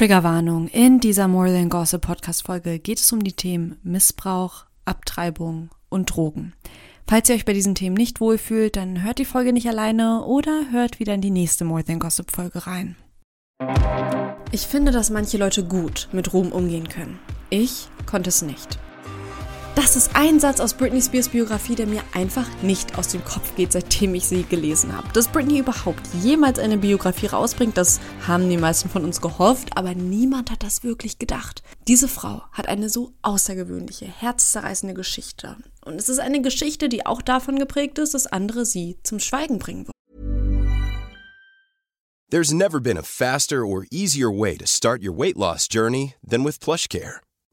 Triggerwarnung. In dieser More Than Gossip Podcast Folge geht es um die Themen Missbrauch, Abtreibung und Drogen. Falls ihr euch bei diesen Themen nicht wohlfühlt, dann hört die Folge nicht alleine oder hört wieder in die nächste More Than Gossip Folge rein. Ich finde, dass manche Leute gut mit Ruhm umgehen können. Ich konnte es nicht. Das ist ein Satz aus Britney Spears Biografie, der mir einfach nicht aus dem Kopf geht, seitdem ich sie gelesen habe. Dass Britney überhaupt jemals eine Biografie rausbringt, das haben die meisten von uns gehofft, aber niemand hat das wirklich gedacht. Diese Frau hat eine so außergewöhnliche, herzzerreißende Geschichte. Und es ist eine Geschichte, die auch davon geprägt ist, dass andere sie zum Schweigen bringen wollen. There's never been a faster or easier way to start your weight loss journey than with PlushCare.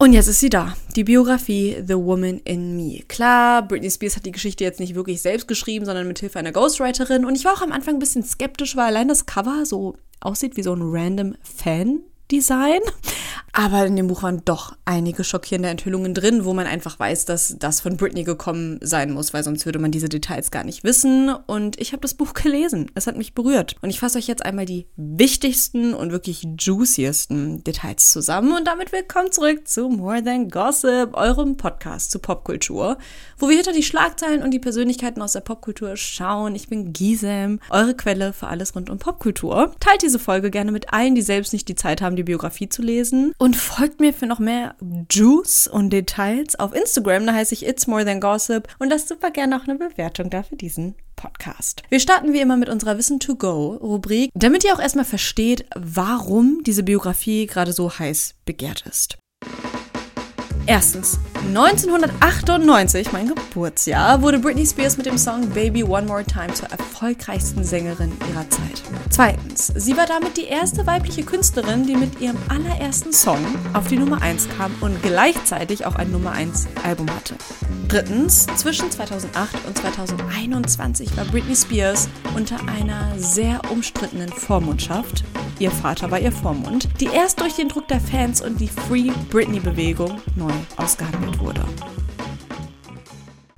Und jetzt ist sie da. Die Biografie The Woman in Me. Klar, Britney Spears hat die Geschichte jetzt nicht wirklich selbst geschrieben, sondern mit Hilfe einer Ghostwriterin. Und ich war auch am Anfang ein bisschen skeptisch, weil allein das Cover so aussieht wie so ein random Fan Design. Aber in dem Buch waren doch einige schockierende Enthüllungen drin, wo man einfach weiß, dass das von Britney gekommen sein muss, weil sonst würde man diese Details gar nicht wissen. Und ich habe das Buch gelesen. Es hat mich berührt. Und ich fasse euch jetzt einmal die wichtigsten und wirklich juiciesten Details zusammen. Und damit willkommen zurück zu More Than Gossip, eurem Podcast zu Popkultur, wo wir hinter die Schlagzeilen und die Persönlichkeiten aus der Popkultur schauen. Ich bin Gisem, eure Quelle für alles rund um Popkultur. Teilt diese Folge gerne mit allen, die selbst nicht die Zeit haben, die Biografie zu lesen. Und folgt mir für noch mehr Juice und Details auf Instagram. Da heiße ich It's More Than Gossip. Und lasst super gerne auch eine Bewertung da für diesen Podcast. Wir starten wie immer mit unserer Wissen to Go Rubrik, damit ihr auch erstmal versteht, warum diese Biografie gerade so heiß begehrt ist. Erstens, 1998, mein Geburtsjahr, wurde Britney Spears mit dem Song Baby One More Time zur erfolgreichsten Sängerin ihrer Zeit. Zweitens, sie war damit die erste weibliche Künstlerin, die mit ihrem allerersten Song auf die Nummer 1 kam und gleichzeitig auch ein Nummer 1 Album hatte. Drittens, zwischen 2008 und 2021 war Britney Spears unter einer sehr umstrittenen Vormundschaft. Ihr Vater war ihr Vormund, die erst durch den Druck der Fans und die Free Britney-Bewegung neu ausgehandelt wurde.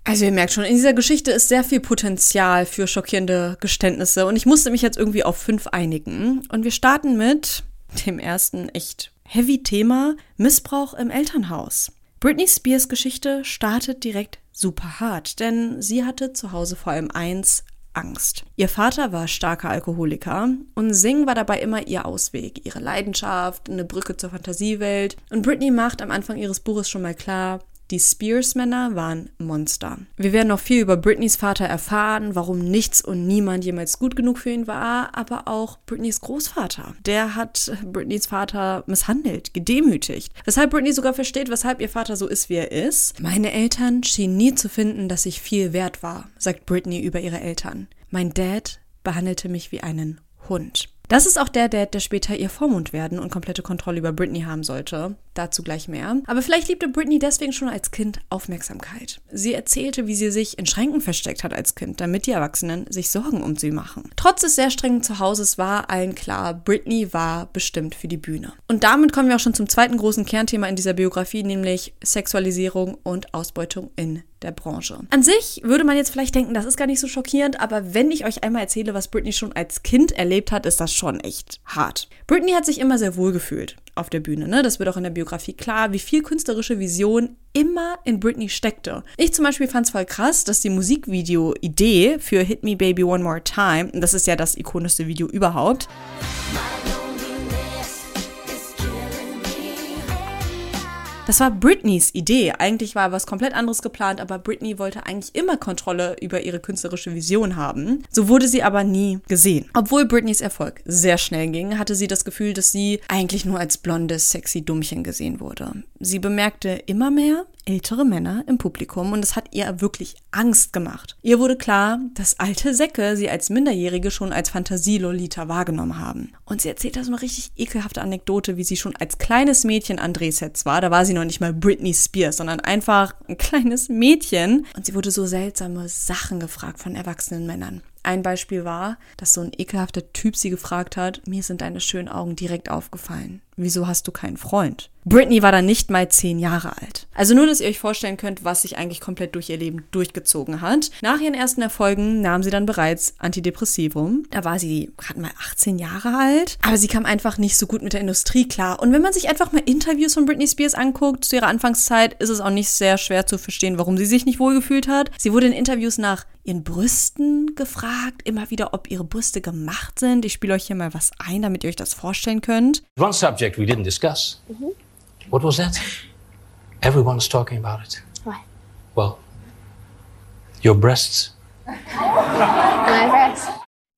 Also ihr merkt schon, in dieser Geschichte ist sehr viel Potenzial für schockierende Geständnisse und ich musste mich jetzt irgendwie auf fünf einigen. Und wir starten mit dem ersten echt heavy Thema, Missbrauch im Elternhaus. Britney Spears Geschichte startet direkt super hart, denn sie hatte zu Hause vor allem eins, Angst. Ihr Vater war starker Alkoholiker und Singen war dabei immer ihr Ausweg, ihre Leidenschaft, eine Brücke zur Fantasiewelt. Und Britney macht am Anfang ihres Buches schon mal klar, die Spears-Männer waren Monster. Wir werden noch viel über Britneys Vater erfahren, warum nichts und niemand jemals gut genug für ihn war, aber auch Britneys Großvater. Der hat Britneys Vater misshandelt, gedemütigt. Weshalb Britney sogar versteht, weshalb ihr Vater so ist, wie er ist. Meine Eltern schienen nie zu finden, dass ich viel wert war, sagt Britney über ihre Eltern. Mein Dad behandelte mich wie einen Hund. Das ist auch der Dad, der später ihr Vormund werden und komplette Kontrolle über Britney haben sollte. Dazu gleich mehr. Aber vielleicht liebte Britney deswegen schon als Kind Aufmerksamkeit. Sie erzählte, wie sie sich in Schränken versteckt hat als Kind, damit die Erwachsenen sich Sorgen um sie machen. Trotz des sehr strengen Zuhauses war allen klar, Britney war bestimmt für die Bühne. Und damit kommen wir auch schon zum zweiten großen Kernthema in dieser Biografie, nämlich Sexualisierung und Ausbeutung in der Branche. An sich würde man jetzt vielleicht denken, das ist gar nicht so schockierend, aber wenn ich euch einmal erzähle, was Britney schon als Kind erlebt hat, ist das schon echt hart. Britney hat sich immer sehr wohl gefühlt auf der Bühne. Ne? Das wird auch in der Biografie klar, wie viel künstlerische Vision immer in Britney steckte. Ich zum Beispiel fand es voll krass, dass die Musikvideo-Idee für Hit Me Baby One More Time, das ist ja das ikonischste Video überhaupt, Das war Britneys Idee. Eigentlich war was komplett anderes geplant, aber Britney wollte eigentlich immer Kontrolle über ihre künstlerische Vision haben. So wurde sie aber nie gesehen. Obwohl Britneys Erfolg sehr schnell ging, hatte sie das Gefühl, dass sie eigentlich nur als blondes, sexy Dummchen gesehen wurde. Sie bemerkte immer mehr, ältere Männer im Publikum und es hat ihr wirklich Angst gemacht. Ihr wurde klar, dass alte Säcke sie als Minderjährige schon als Fantasielolita wahrgenommen haben. Und sie erzählt da so eine richtig ekelhafte Anekdote, wie sie schon als kleines Mädchen an Drehsets war. Da war sie noch nicht mal Britney Spears, sondern einfach ein kleines Mädchen. Und sie wurde so seltsame Sachen gefragt von erwachsenen Männern. Ein Beispiel war, dass so ein ekelhafter Typ sie gefragt hat, mir sind deine schönen Augen direkt aufgefallen. Wieso hast du keinen Freund? Britney war dann nicht mal zehn Jahre alt. Also nur, dass ihr euch vorstellen könnt, was sich eigentlich komplett durch ihr Leben durchgezogen hat. Nach ihren ersten Erfolgen nahm sie dann bereits Antidepressivum. Da war sie gerade mal 18 Jahre alt, aber sie kam einfach nicht so gut mit der Industrie klar. Und wenn man sich einfach mal Interviews von Britney Spears anguckt zu ihrer Anfangszeit, ist es auch nicht sehr schwer zu verstehen, warum sie sich nicht wohlgefühlt hat. Sie wurde in Interviews nach ihren Brüsten gefragt, immer wieder, ob ihre Brüste gemacht sind. Ich spiele euch hier mal was ein, damit ihr euch das vorstellen könnt. One subject we didn't discuss. What was that? Everyone's talking about it. What? Well, your breasts. My breasts.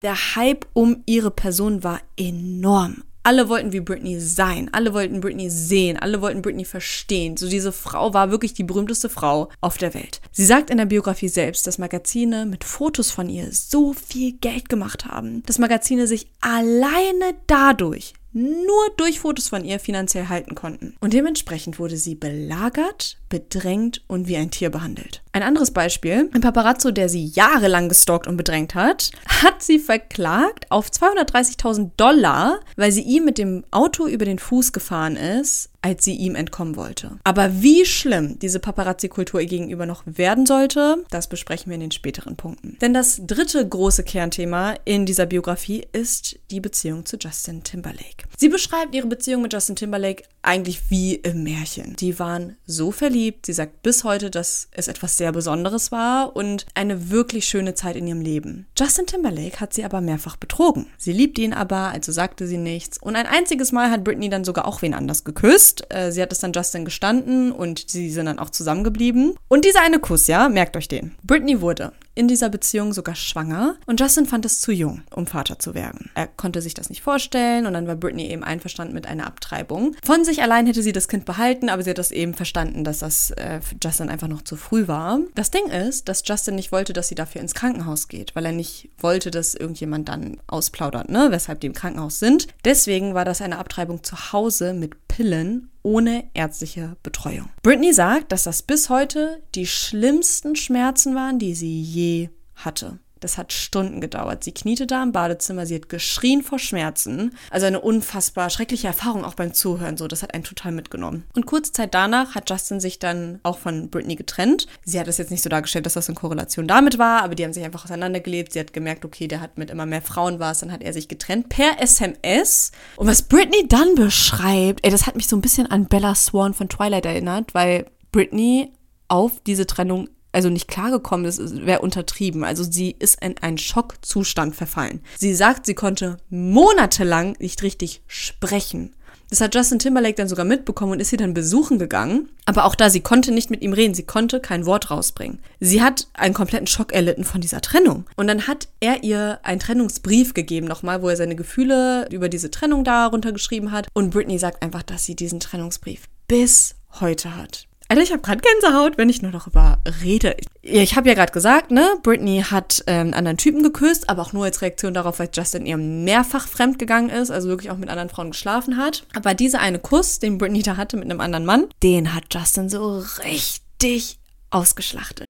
Der Hype um ihre Person war enorm. Alle wollten wie Britney sein, alle wollten Britney sehen, alle wollten Britney verstehen. So diese Frau war wirklich die berühmteste Frau auf der Welt. Sie sagt in der Biografie selbst, dass Magazine mit Fotos von ihr so viel Geld gemacht haben, dass Magazine sich alleine dadurch nur durch Fotos von ihr finanziell halten konnten. Und dementsprechend wurde sie belagert, bedrängt und wie ein Tier behandelt. Ein anderes Beispiel, ein Paparazzo, der sie jahrelang gestalkt und bedrängt hat, hat sie verklagt auf 230.000 Dollar, weil sie ihm mit dem Auto über den Fuß gefahren ist, als sie ihm entkommen wollte. Aber wie schlimm diese Paparazzi-Kultur ihr gegenüber noch werden sollte, das besprechen wir in den späteren Punkten. Denn das dritte große Kernthema in dieser Biografie ist die Beziehung zu Justin Timberlake. Sie beschreibt ihre Beziehung mit Justin Timberlake eigentlich wie im Märchen. Die waren so verliebt. Sie sagt bis heute, dass es etwas sehr Besonderes war und eine wirklich schöne Zeit in ihrem Leben. Justin Timberlake hat sie aber mehrfach betrogen. Sie liebte ihn aber, also sagte sie nichts. Und ein einziges Mal hat Britney dann sogar auch wen anders geküsst. Äh, Sie hat es dann Justin gestanden und sie sind dann auch zusammengeblieben. Und dieser eine Kuss, ja, merkt euch den. Britney wurde in dieser Beziehung sogar schwanger und Justin fand es zu jung, um Vater zu werden. Er konnte sich das nicht vorstellen und dann war Britney eben einverstanden mit einer Abtreibung. Von sich allein hätte sie das Kind behalten, aber sie hat das eben verstanden, dass das äh, für Justin einfach noch zu früh war. Das Ding ist, dass Justin nicht wollte, dass sie dafür ins Krankenhaus geht, weil er nicht wollte, dass irgendjemand dann ausplaudert, ne, weshalb die im Krankenhaus sind. Deswegen war das eine Abtreibung zu Hause mit Pillen ohne ärztliche Betreuung. Britney sagt, dass das bis heute die schlimmsten Schmerzen waren, die sie je hatte. Das hat Stunden gedauert. Sie kniete da im Badezimmer, sie hat geschrien vor Schmerzen. Also eine unfassbar schreckliche Erfahrung auch beim Zuhören. So, das hat einen total mitgenommen. Und kurze Zeit danach hat Justin sich dann auch von Britney getrennt. Sie hat es jetzt nicht so dargestellt, dass das in Korrelation damit war, aber die haben sich einfach auseinandergelebt. Sie hat gemerkt, okay, der hat mit immer mehr Frauen was. Dann hat er sich getrennt per SMS. Und was Britney dann beschreibt, ey, das hat mich so ein bisschen an Bella Swan von Twilight erinnert, weil Britney auf diese Trennung also nicht klargekommen ist, wäre untertrieben. Also sie ist in einen Schockzustand verfallen. Sie sagt, sie konnte monatelang nicht richtig sprechen. Das hat Justin Timberlake dann sogar mitbekommen und ist sie dann besuchen gegangen. Aber auch da, sie konnte nicht mit ihm reden, sie konnte kein Wort rausbringen. Sie hat einen kompletten Schock erlitten von dieser Trennung. Und dann hat er ihr einen Trennungsbrief gegeben nochmal, wo er seine Gefühle über diese Trennung da runtergeschrieben hat. Und Britney sagt einfach, dass sie diesen Trennungsbrief bis heute hat. Alter, ich habe gerade Gänsehaut, wenn ich nur darüber rede. Ja, Ich habe ja gerade gesagt, ne, Britney hat ähm, anderen Typen geküsst, aber auch nur als Reaktion darauf, weil Justin ihr mehrfach fremd gegangen ist, also wirklich auch mit anderen Frauen geschlafen hat. Aber dieser eine Kuss, den Britney da hatte mit einem anderen Mann, den hat Justin so richtig ausgeschlachtet.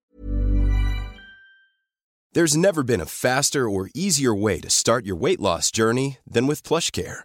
There's never been a faster or easier way to start your weight loss journey than with PlushCare.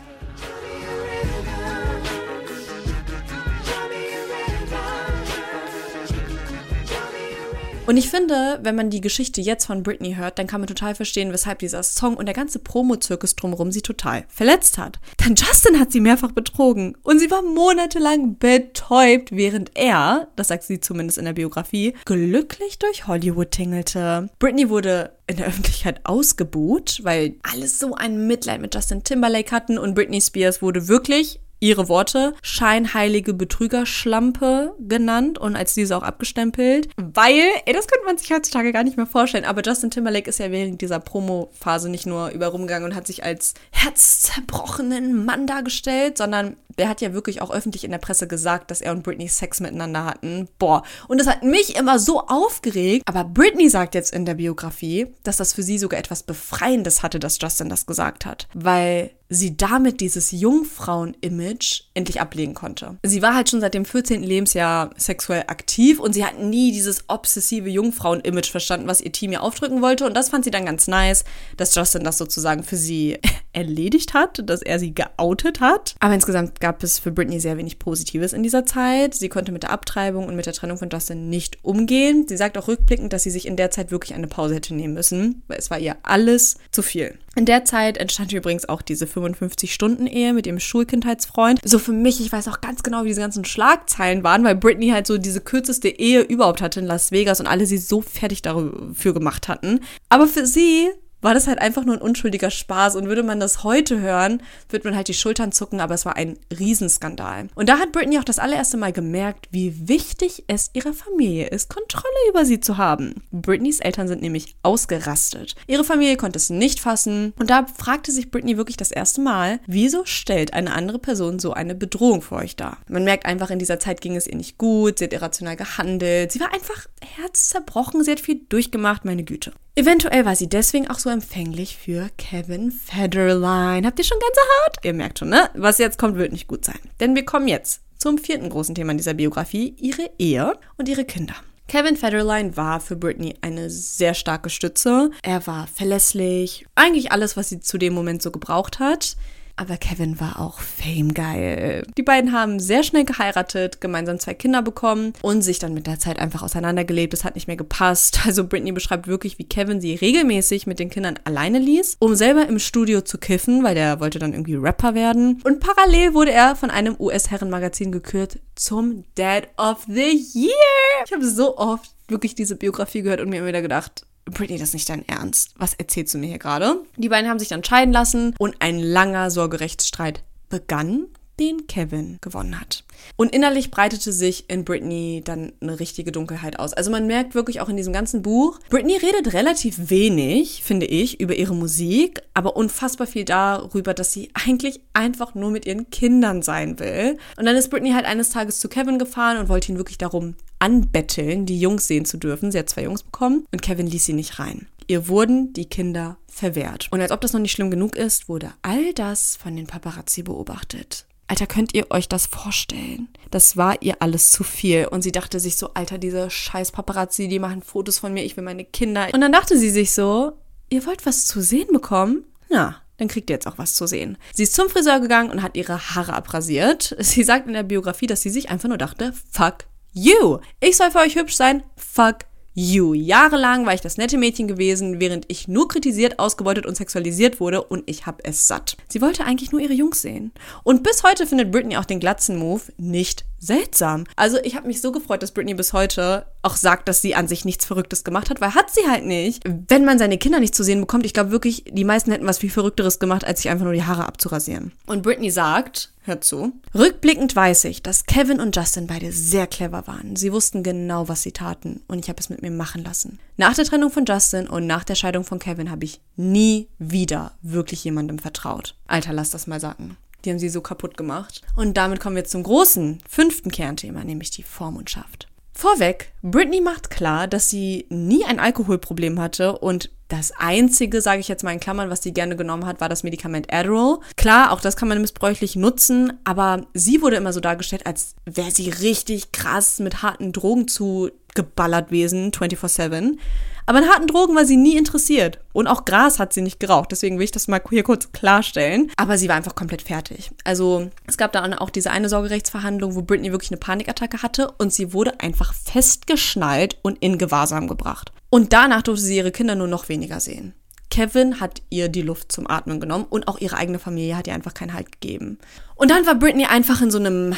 Und ich finde, wenn man die Geschichte jetzt von Britney hört, dann kann man total verstehen, weshalb dieser Song und der ganze Promo-Zirkus drumherum sie total verletzt hat. Denn Justin hat sie mehrfach betrogen und sie war monatelang betäubt, während er, das sagt sie zumindest in der Biografie, glücklich durch Hollywood tingelte. Britney wurde in der Öffentlichkeit ausgebuht, weil alle so ein Mitleid mit Justin Timberlake hatten und Britney Spears wurde wirklich ihre Worte, scheinheilige Betrügerschlampe genannt und als diese auch abgestempelt, weil, ey, das könnte man sich heutzutage gar nicht mehr vorstellen, aber Justin Timberlake ist ja während dieser Promo-Phase nicht nur überrumgegangen und hat sich als herzzerbrochenen Mann dargestellt, sondern der hat ja wirklich auch öffentlich in der Presse gesagt, dass er und Britney Sex miteinander hatten. Boah. Und das hat mich immer so aufgeregt. Aber Britney sagt jetzt in der Biografie, dass das für sie sogar etwas Befreiendes hatte, dass Justin das gesagt hat. Weil sie damit dieses Jungfrauen-Image endlich ablegen konnte. Sie war halt schon seit dem 14. Lebensjahr sexuell aktiv und sie hat nie dieses obsessive Jungfrauen-Image verstanden, was ihr Team ihr aufdrücken wollte. Und das fand sie dann ganz nice, dass Justin das sozusagen für sie erledigt hat, dass er sie geoutet hat. Aber insgesamt gab es für Britney sehr wenig Positives in dieser Zeit. Sie konnte mit der Abtreibung und mit der Trennung von Justin nicht umgehen. Sie sagt auch rückblickend, dass sie sich in der Zeit wirklich eine Pause hätte nehmen müssen, weil es war ihr alles zu viel. In der Zeit entstand übrigens auch diese 55-Stunden-Ehe mit ihrem Schulkindheitsfreund. So für mich, ich weiß auch ganz genau, wie diese ganzen Schlagzeilen waren, weil Britney halt so diese kürzeste Ehe überhaupt hatte in Las Vegas und alle sie so fertig dafür gemacht hatten. Aber für sie war das halt einfach nur ein unschuldiger Spaß. Und würde man das heute hören, würde man halt die Schultern zucken, aber es war ein Riesenskandal. Und da hat Britney auch das allererste Mal gemerkt, wie wichtig es ihrer Familie ist, Kontrolle über sie zu haben. Britneys Eltern sind nämlich ausgerastet. Ihre Familie konnte es nicht fassen. Und da fragte sich Britney wirklich das erste Mal, wieso stellt eine andere Person so eine Bedrohung für euch dar? Man merkt einfach, in dieser Zeit ging es ihr nicht gut, sie hat irrational gehandelt, sie war einfach herzzerbrochen, sie hat viel durchgemacht, meine Güte. Eventuell war sie deswegen auch so empfänglich für Kevin Federline. Habt ihr schon Gänsehaut? Ihr merkt schon, ne? Was jetzt kommt, wird nicht gut sein. Denn wir kommen jetzt zum vierten großen Thema in dieser Biografie, ihre Ehe und ihre Kinder. Kevin Federline war für Britney eine sehr starke Stütze. Er war verlässlich, eigentlich alles, was sie zu dem Moment so gebraucht hat. Aber Kevin war auch famegeil. Die beiden haben sehr schnell geheiratet, gemeinsam zwei Kinder bekommen und sich dann mit der Zeit einfach auseinandergelebt. Es hat nicht mehr gepasst. Also Britney beschreibt wirklich, wie Kevin sie regelmäßig mit den Kindern alleine ließ, um selber im Studio zu kiffen, weil der wollte dann irgendwie Rapper werden. Und parallel wurde er von einem US-Herrenmagazin gekürt zum Dad of the Year. Ich habe so oft wirklich diese Biografie gehört und mir immer wieder gedacht, Britney, das ist nicht dein Ernst. Was erzählst du mir hier gerade? Die beiden haben sich dann scheiden lassen und ein langer Sorgerechtsstreit begann den Kevin gewonnen hat. Und innerlich breitete sich in Britney dann eine richtige Dunkelheit aus. Also man merkt wirklich auch in diesem ganzen Buch, Britney redet relativ wenig, finde ich, über ihre Musik, aber unfassbar viel darüber, dass sie eigentlich einfach nur mit ihren Kindern sein will. Und dann ist Britney halt eines Tages zu Kevin gefahren und wollte ihn wirklich darum anbetteln, die Jungs sehen zu dürfen. Sie hat zwei Jungs bekommen und Kevin ließ sie nicht rein. Ihr wurden die Kinder verwehrt. Und als ob das noch nicht schlimm genug ist, wurde all das von den Paparazzi beobachtet. Alter, könnt ihr euch das vorstellen? Das war ihr alles zu viel. Und sie dachte sich so, Alter, diese scheiß Paparazzi, die machen Fotos von mir, ich will meine Kinder. Und dann dachte sie sich so, ihr wollt was zu sehen bekommen? Na, dann kriegt ihr jetzt auch was zu sehen. Sie ist zum Friseur gegangen und hat ihre Haare abrasiert. Sie sagt in der Biografie, dass sie sich einfach nur dachte, fuck you. Ich soll für euch hübsch sein, fuck You. Jahrelang war ich das nette Mädchen gewesen, während ich nur kritisiert, ausgebeutet und sexualisiert wurde und ich hab es satt. Sie wollte eigentlich nur ihre Jungs sehen. Und bis heute findet Britney auch den Glatzen-Move nicht seltsam. Also ich habe mich so gefreut, dass Britney bis heute auch sagt, dass sie an sich nichts Verrücktes gemacht hat, weil hat sie halt nicht. Wenn man seine Kinder nicht zu sehen bekommt, ich glaube wirklich, die meisten hätten was viel Verrückteres gemacht, als sich einfach nur die Haare abzurasieren. Und Britney sagt, hört zu, rückblickend weiß ich, dass Kevin und Justin beide sehr clever waren. Sie wussten genau, was sie taten und ich habe es mit mir machen lassen. Nach der Trennung von Justin und nach der Scheidung von Kevin habe ich nie wieder wirklich jemandem vertraut. Alter, lass das mal sagen. Die haben sie so kaputt gemacht. Und damit kommen wir zum großen, fünften Kernthema, nämlich die Vormundschaft. Vorweg, Britney macht klar, dass sie nie ein Alkoholproblem hatte und das einzige, sage ich jetzt mal in Klammern, was sie gerne genommen hat, war das Medikament Adderall. Klar, auch das kann man missbräuchlich nutzen, aber sie wurde immer so dargestellt, als wäre sie richtig krass mit harten Drogen zu geballert Wesen 24-7. Aber an harten Drogen war sie nie interessiert. Und auch Gras hat sie nicht geraucht. Deswegen will ich das mal hier kurz klarstellen. Aber sie war einfach komplett fertig. Also es gab dann auch diese eine Sorgerechtsverhandlung, wo Britney wirklich eine Panikattacke hatte und sie wurde einfach festgeschnallt und in Gewahrsam gebracht. Und danach durfte sie ihre Kinder nur noch weniger sehen. Kevin hat ihr die Luft zum Atmen genommen und auch ihre eigene Familie hat ihr einfach keinen Halt gegeben. Und dann war Britney einfach in so einem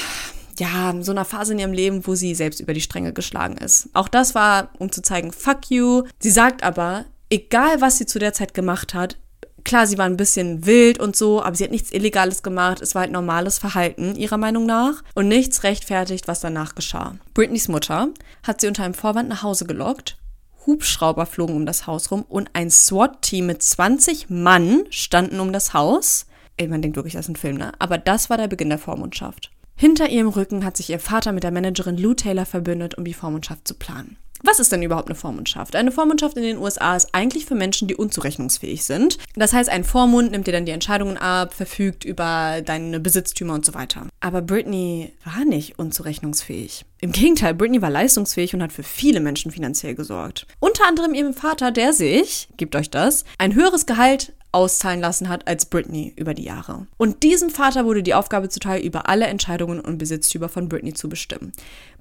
ja, so einer Phase in ihrem Leben, wo sie selbst über die Stränge geschlagen ist. Auch das war, um zu zeigen, fuck you. Sie sagt aber, egal was sie zu der Zeit gemacht hat, klar, sie war ein bisschen wild und so, aber sie hat nichts Illegales gemacht. Es war halt normales Verhalten, ihrer Meinung nach. Und nichts rechtfertigt, was danach geschah. Britneys Mutter hat sie unter einem Vorwand nach Hause gelockt. Hubschrauber flogen um das Haus rum und ein SWAT-Team mit 20 Mann standen um das Haus. Ey, man denkt wirklich, das ist ein Film, ne? Aber das war der Beginn der Vormundschaft. Hinter ihrem Rücken hat sich ihr Vater mit der Managerin Lou Taylor verbündet, um die Vormundschaft zu planen. Was ist denn überhaupt eine Vormundschaft? Eine Vormundschaft in den USA ist eigentlich für Menschen, die unzurechnungsfähig sind. Das heißt, ein Vormund nimmt dir dann die Entscheidungen ab, verfügt über deine Besitztümer und so weiter. Aber Britney war nicht unzurechnungsfähig. Im Gegenteil, Britney war leistungsfähig und hat für viele Menschen finanziell gesorgt. Unter anderem ihrem Vater, der sich, gibt euch das, ein höheres Gehalt auszahlen lassen hat als Britney über die Jahre. Und diesem Vater wurde die Aufgabe zuteil, über alle Entscheidungen und Besitztümer von Britney zu bestimmen.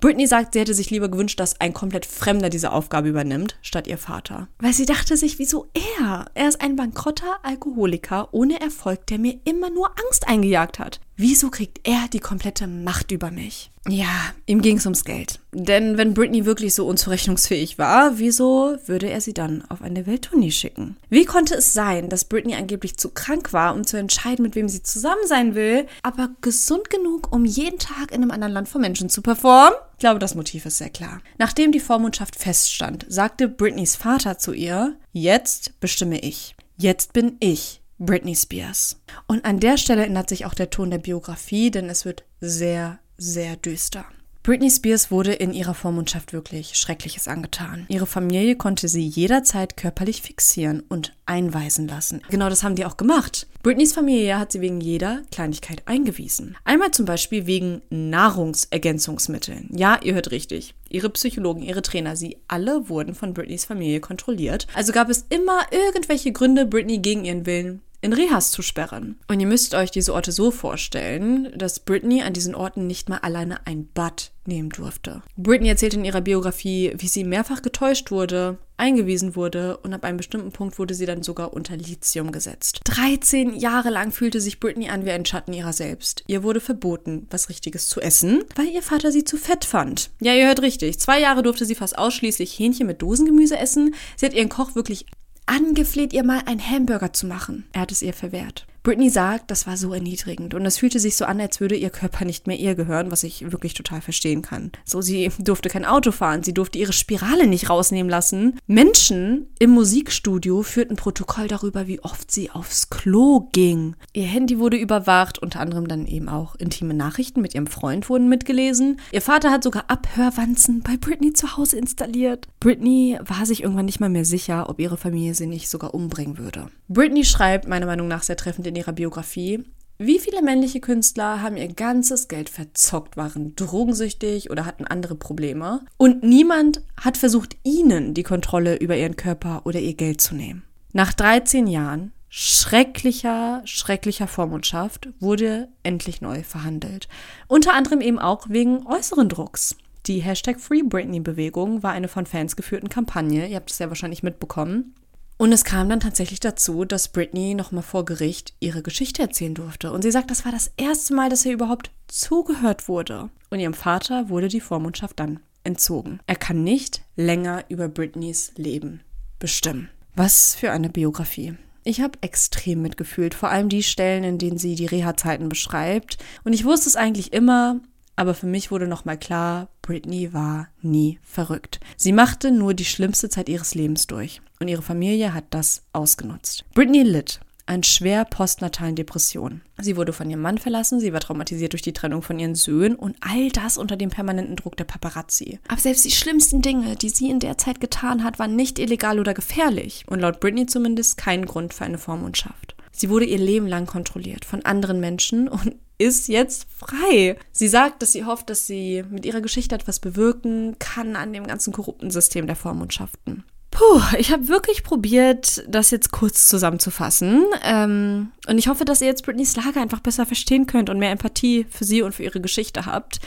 Britney sagt, sie hätte sich lieber gewünscht, dass ein komplett Fremder diese Aufgabe übernimmt, statt ihr Vater. Weil sie dachte sich, wieso er? Er ist ein bankrotter Alkoholiker ohne Erfolg, der mir immer nur Angst eingejagt hat. Wieso kriegt er die komplette Macht über mich? Ja, ihm ging es ums Geld. Denn wenn Britney wirklich so unzurechnungsfähig war, wieso würde er sie dann auf eine Welttournee schicken? Wie konnte es sein, dass Britney angeblich zu krank war, um zu entscheiden, mit wem sie zusammen sein will, aber gesund genug, um jeden Tag in einem anderen Land vor Menschen zu performen? Ich glaube, das Motiv ist sehr klar. Nachdem die Vormundschaft feststand, sagte Britneys Vater zu ihr, jetzt bestimme ich. Jetzt bin ich Britney Spears. Und an der Stelle ändert sich auch der Ton der Biografie, denn es wird sehr, sehr düster. Britney Spears wurde in ihrer Vormundschaft wirklich Schreckliches angetan. Ihre Familie konnte sie jederzeit körperlich fixieren und einweisen lassen. Genau das haben die auch gemacht. Britneys Familie hat sie wegen jeder Kleinigkeit eingewiesen. Einmal zum Beispiel wegen Nahrungsergänzungsmitteln. Ja, ihr hört richtig. Ihre Psychologen, ihre Trainer, sie alle wurden von Britneys Familie kontrolliert. Also gab es immer irgendwelche Gründe, Britney gegen ihren Willen in Rehas zu sperren. Und ihr müsst euch diese Orte so vorstellen, dass Britney an diesen Orten nicht mal alleine ein Bad nehmen durfte. Britney erzählt in ihrer Biografie, wie sie mehrfach getäuscht wurde, eingewiesen wurde und ab einem bestimmten Punkt wurde sie dann sogar unter Lithium gesetzt. 13 Jahre lang fühlte sich Britney an wie ein Schatten ihrer selbst. Ihr wurde verboten, was Richtiges zu essen, weil ihr Vater sie zu fett fand. Ja, ihr hört richtig. Zwei Jahre durfte sie fast ausschließlich Hähnchen mit Dosengemüse essen. Sie hat ihren Koch wirklich angefleht, ihr mal einen Hamburger zu machen. Er hat es ihr verwehrt. Britney sagt, das war so erniedrigend und es fühlte sich so an, als würde ihr Körper nicht mehr ihr gehören, was ich wirklich total verstehen kann. So, sie durfte kein Auto fahren, sie durfte ihre Spirale nicht rausnehmen lassen. Menschen im Musikstudio führten Protokoll darüber, wie oft sie aufs Klo ging. Ihr Handy wurde überwacht, unter anderem dann eben auch intime Nachrichten mit ihrem Freund wurden mitgelesen. Ihr Vater hat sogar Abhörwanzen bei Britney zu Hause installiert. Britney war sich irgendwann nicht mal mehr sicher, ob ihre Familie sie nicht sogar umbringen würde. Britney schreibt meiner Meinung nach sehr treffend in ihrer Biografie, wie viele männliche Künstler haben ihr ganzes Geld verzockt, waren drogensüchtig oder hatten andere Probleme und niemand hat versucht, ihnen die Kontrolle über ihren Körper oder ihr Geld zu nehmen. Nach 13 Jahren schrecklicher, schrecklicher Vormundschaft wurde endlich neu verhandelt. Unter anderem eben auch wegen äußeren Drucks. Die Hashtag Free Britney Bewegung war eine von Fans geführten Kampagne, ihr habt es ja wahrscheinlich mitbekommen, und es kam dann tatsächlich dazu, dass Britney nochmal vor Gericht ihre Geschichte erzählen durfte. Und sie sagt, das war das erste Mal, dass ihr überhaupt zugehört wurde. Und ihrem Vater wurde die Vormundschaft dann entzogen. Er kann nicht länger über Britneys Leben bestimmen. Was für eine Biografie. Ich habe extrem mitgefühlt, vor allem die Stellen, in denen sie die Reha-Zeiten beschreibt. Und ich wusste es eigentlich immer, aber für mich wurde nochmal klar, Britney war nie verrückt. Sie machte nur die schlimmste Zeit ihres Lebens durch und ihre Familie hat das ausgenutzt. Britney litt an schwer postnatalen Depressionen. Sie wurde von ihrem Mann verlassen, sie war traumatisiert durch die Trennung von ihren Söhnen und all das unter dem permanenten Druck der Paparazzi. Aber selbst die schlimmsten Dinge, die sie in der Zeit getan hat, waren nicht illegal oder gefährlich und laut Britney zumindest kein Grund für eine Vormundschaft. Sie wurde ihr Leben lang kontrolliert von anderen Menschen und ist jetzt frei. Sie sagt, dass sie hofft, dass sie mit ihrer Geschichte etwas bewirken kann an dem ganzen korrupten System der Vormundschaften. Puh, ich habe wirklich probiert, das jetzt kurz zusammenzufassen. Ähm, und ich hoffe, dass ihr jetzt Britneys Lage einfach besser verstehen könnt und mehr Empathie für sie und für ihre Geschichte habt.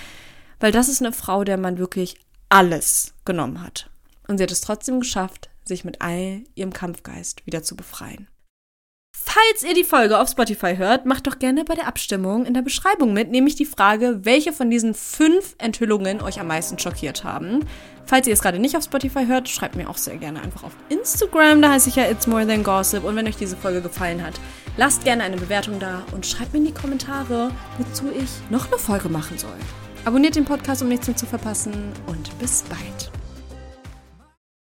Weil das ist eine Frau, der man wirklich alles genommen hat. Und sie hat es trotzdem geschafft, sich mit all ihrem Kampfgeist wieder zu befreien. Falls ihr die Folge auf Spotify hört, macht doch gerne bei der Abstimmung in der Beschreibung mit, nämlich die Frage, welche von diesen fünf Enthüllungen euch am meisten schockiert haben. Falls ihr es gerade nicht auf Spotify hört, schreibt mir auch sehr gerne einfach auf Instagram, da heiße ich ja It's More Than Gossip. Und wenn euch diese Folge gefallen hat, lasst gerne eine Bewertung da und schreibt mir in die Kommentare, wozu ich noch eine Folge machen soll. Abonniert den Podcast, um nichts mehr zu verpassen und bis bald.